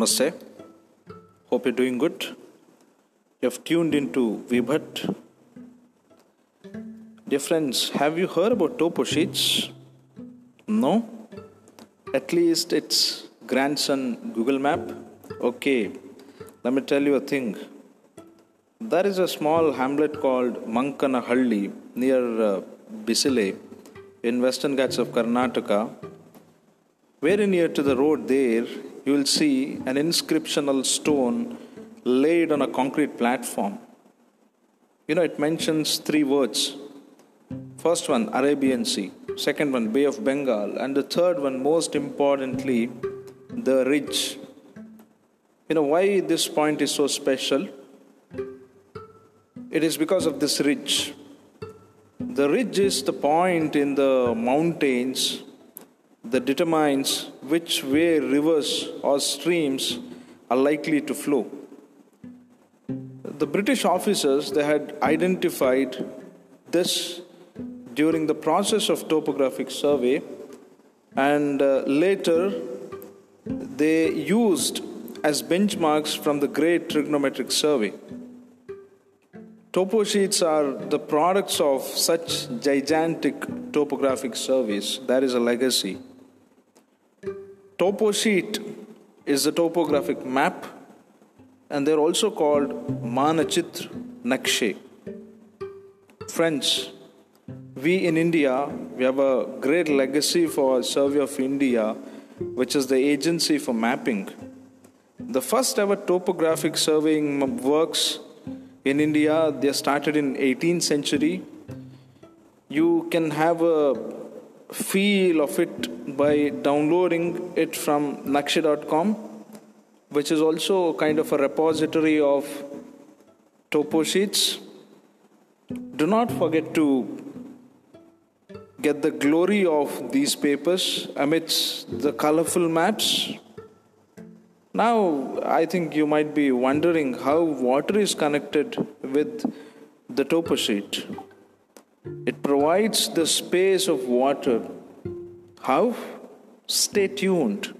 Namaste. Hope you're doing good. You have tuned into Vibhat. Dear friends, have you heard about topo sheets? No? At least it's grandson Google Map? Okay, let me tell you a thing. There is a small hamlet called Mankana Mankanahalli near uh, Bisile in western Ghats of Karnataka. Very near to the road there, you will see an inscriptional stone laid on a concrete platform. You know, it mentions three words. First one, Arabian Sea. Second one, Bay of Bengal. And the third one, most importantly, the ridge. You know why this point is so special? It is because of this ridge. The ridge is the point in the mountains that determines which way rivers or streams are likely to flow. The British officers they had identified this during the process of topographic survey and uh, later they used as benchmarks from the Great Trigonometric Survey. Topo sheets are the products of such gigantic topographic surveys. That is a legacy. Topo sheet is a topographic map, and they're also called Manachitra Nakshe. Friends, we in India, we have a great legacy for Survey of India, which is the agency for mapping. The first ever topographic surveying works in India, they started in 18th century. You can have a feel of it by downloading it from nakshe.com, which is also kind of a repository of topo sheets. Do not forget to get the glory of these papers amidst the colorful maps. Now, I think you might be wondering how water is connected with the topo sheet. It provides the space of water. How? Stay tuned.